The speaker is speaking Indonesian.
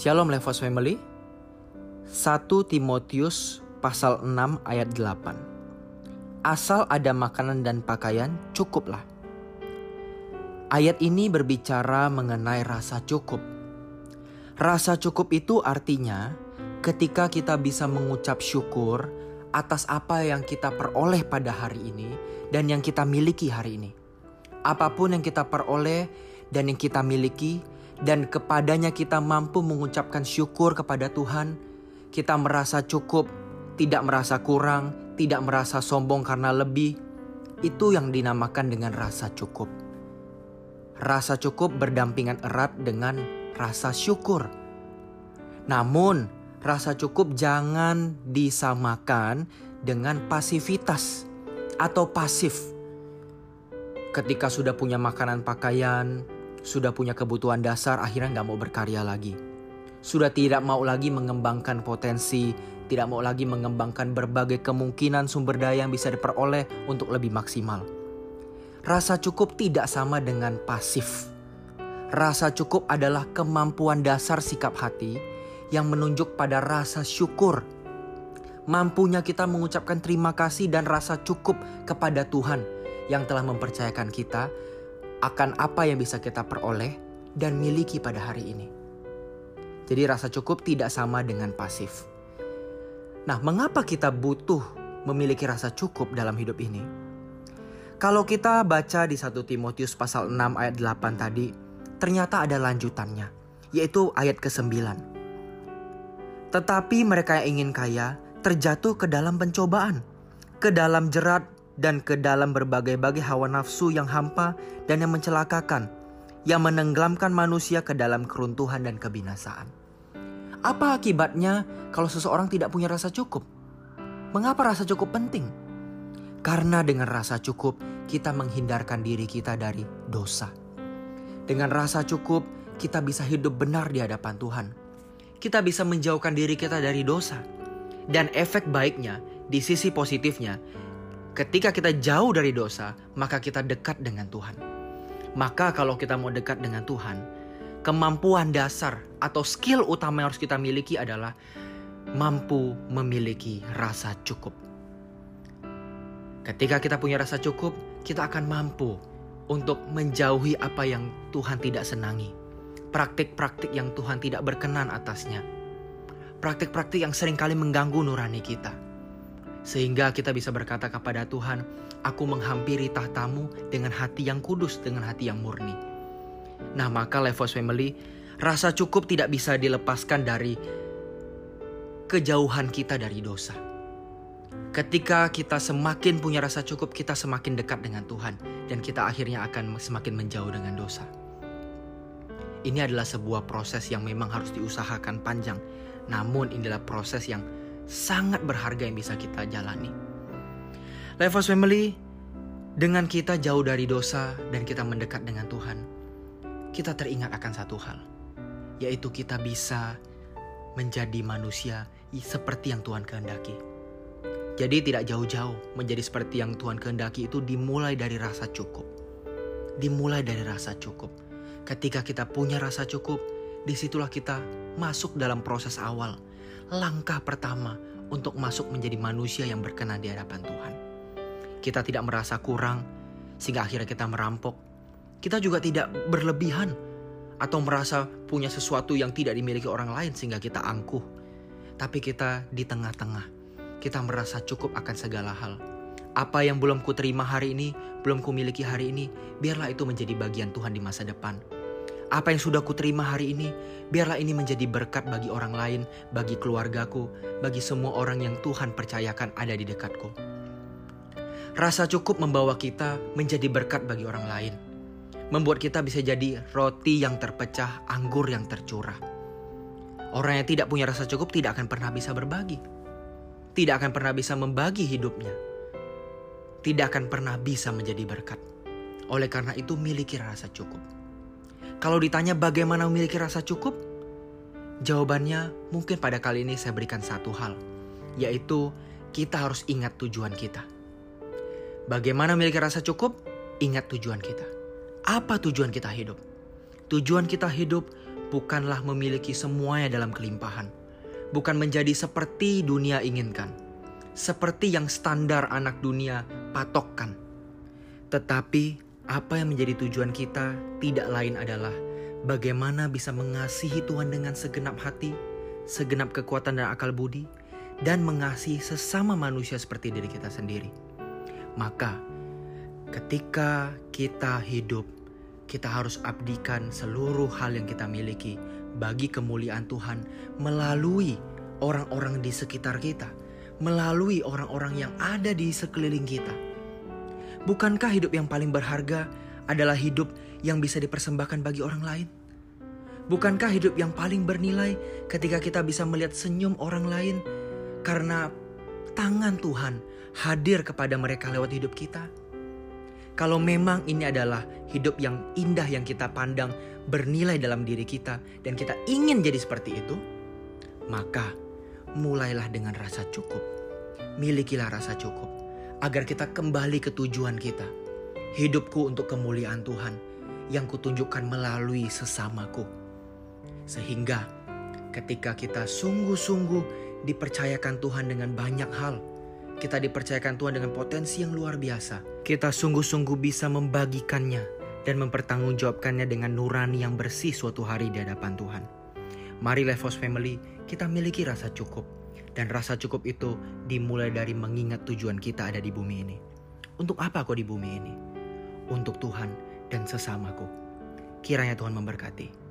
Shalom Levos Family. 1 Timotius pasal 6 ayat 8 Asal ada makanan dan pakaian cukuplah. Ayat ini berbicara mengenai rasa cukup. Rasa cukup itu artinya ketika kita bisa mengucap syukur atas apa yang kita peroleh pada hari ini dan yang kita miliki hari ini. Apa pun yang kita peroleh dan yang kita miliki, dan kepadanya kita mampu mengucapkan syukur kepada Tuhan, kita merasa cukup, tidak merasa kurang, tidak merasa sombong karena lebih, itu yang dinamakan dengan rasa cukup. Rasa cukup berdampingan erat dengan rasa syukur. Namun, rasa cukup jangan disamakan dengan pasivitas atau pasif. Ketika sudah punya makanan pakaian, sudah punya kebutuhan dasar akhirnya nggak mau berkarya lagi. Sudah tidak mau lagi mengembangkan potensi, tidak mau lagi mengembangkan berbagai kemungkinan sumber daya yang bisa diperoleh untuk lebih maksimal. Rasa cukup tidak sama dengan pasif. Rasa cukup adalah kemampuan dasar sikap hati yang menunjuk pada rasa syukur. Mampunya kita mengucapkan terima kasih dan rasa cukup kepada Tuhan yang telah mempercayakan kita akan apa yang bisa kita peroleh dan miliki pada hari ini. Jadi rasa cukup tidak sama dengan pasif. Nah, mengapa kita butuh memiliki rasa cukup dalam hidup ini? Kalau kita baca di 1 Timotius pasal 6 ayat 8 tadi, ternyata ada lanjutannya, yaitu ayat ke-9. Tetapi mereka yang ingin kaya terjatuh ke dalam pencobaan, ke dalam jerat dan ke dalam berbagai-bagai hawa nafsu yang hampa dan yang mencelakakan, yang menenggelamkan manusia ke dalam keruntuhan dan kebinasaan. Apa akibatnya kalau seseorang tidak punya rasa cukup? Mengapa rasa cukup penting? Karena dengan rasa cukup, kita menghindarkan diri kita dari dosa. Dengan rasa cukup, kita bisa hidup benar di hadapan Tuhan. Kita bisa menjauhkan diri kita dari dosa. Dan efek baiknya, di sisi positifnya, Ketika kita jauh dari dosa, maka kita dekat dengan Tuhan. Maka kalau kita mau dekat dengan Tuhan, kemampuan dasar atau skill utama yang harus kita miliki adalah mampu memiliki rasa cukup. Ketika kita punya rasa cukup, kita akan mampu untuk menjauhi apa yang Tuhan tidak senangi. Praktik-praktik yang Tuhan tidak berkenan atasnya. Praktik-praktik yang sering kali mengganggu nurani kita sehingga kita bisa berkata kepada Tuhan, aku menghampiri tahtamu dengan hati yang kudus, dengan hati yang murni. Nah maka Levos Family, rasa cukup tidak bisa dilepaskan dari kejauhan kita dari dosa. Ketika kita semakin punya rasa cukup, kita semakin dekat dengan Tuhan, dan kita akhirnya akan semakin menjauh dengan dosa. Ini adalah sebuah proses yang memang harus diusahakan panjang, namun inilah proses yang sangat berharga yang bisa kita jalani. Levos Family, dengan kita jauh dari dosa dan kita mendekat dengan Tuhan, kita teringat akan satu hal, yaitu kita bisa menjadi manusia seperti yang Tuhan kehendaki. Jadi tidak jauh-jauh menjadi seperti yang Tuhan kehendaki itu dimulai dari rasa cukup. Dimulai dari rasa cukup. Ketika kita punya rasa cukup, di situlah kita masuk dalam proses awal langkah pertama untuk masuk menjadi manusia yang berkenan di hadapan Tuhan. Kita tidak merasa kurang sehingga akhirnya kita merampok. Kita juga tidak berlebihan atau merasa punya sesuatu yang tidak dimiliki orang lain sehingga kita angkuh. Tapi kita di tengah-tengah. Kita merasa cukup akan segala hal. Apa yang belum kuterima hari ini, belum kumiliki hari ini, biarlah itu menjadi bagian Tuhan di masa depan apa yang sudah kuterima hari ini, biarlah ini menjadi berkat bagi orang lain, bagi keluargaku, bagi semua orang yang Tuhan percayakan ada di dekatku. Rasa cukup membawa kita menjadi berkat bagi orang lain. Membuat kita bisa jadi roti yang terpecah, anggur yang tercurah. Orang yang tidak punya rasa cukup tidak akan pernah bisa berbagi. Tidak akan pernah bisa membagi hidupnya. Tidak akan pernah bisa menjadi berkat. Oleh karena itu miliki rasa cukup. Kalau ditanya bagaimana memiliki rasa cukup, jawabannya mungkin pada kali ini saya berikan satu hal, yaitu kita harus ingat tujuan kita. Bagaimana memiliki rasa cukup? Ingat tujuan kita. Apa tujuan kita hidup? Tujuan kita hidup bukanlah memiliki semuanya dalam kelimpahan, bukan menjadi seperti dunia inginkan, seperti yang standar anak dunia patokkan. Tetapi apa yang menjadi tujuan kita tidak lain adalah bagaimana bisa mengasihi Tuhan dengan segenap hati, segenap kekuatan dan akal budi, dan mengasihi sesama manusia seperti diri kita sendiri. Maka, ketika kita hidup kita harus abdikan seluruh hal yang kita miliki bagi kemuliaan Tuhan melalui orang-orang di sekitar kita, melalui orang-orang yang ada di sekeliling kita. Bukankah hidup yang paling berharga adalah hidup yang bisa dipersembahkan bagi orang lain? Bukankah hidup yang paling bernilai ketika kita bisa melihat senyum orang lain karena tangan Tuhan hadir kepada mereka lewat hidup kita? Kalau memang ini adalah hidup yang indah yang kita pandang bernilai dalam diri kita dan kita ingin jadi seperti itu, maka mulailah dengan rasa cukup. Milikilah rasa cukup agar kita kembali ke tujuan kita. Hidupku untuk kemuliaan Tuhan yang kutunjukkan melalui sesamaku. Sehingga ketika kita sungguh-sungguh dipercayakan Tuhan dengan banyak hal, kita dipercayakan Tuhan dengan potensi yang luar biasa. Kita sungguh-sungguh bisa membagikannya dan mempertanggungjawabkannya dengan nurani yang bersih suatu hari di hadapan Tuhan. Mari Levos Family, kita miliki rasa cukup. Dan rasa cukup itu dimulai dari mengingat tujuan kita ada di bumi ini. Untuk apa kau di bumi ini? Untuk Tuhan dan sesamaku. Kiranya Tuhan memberkati.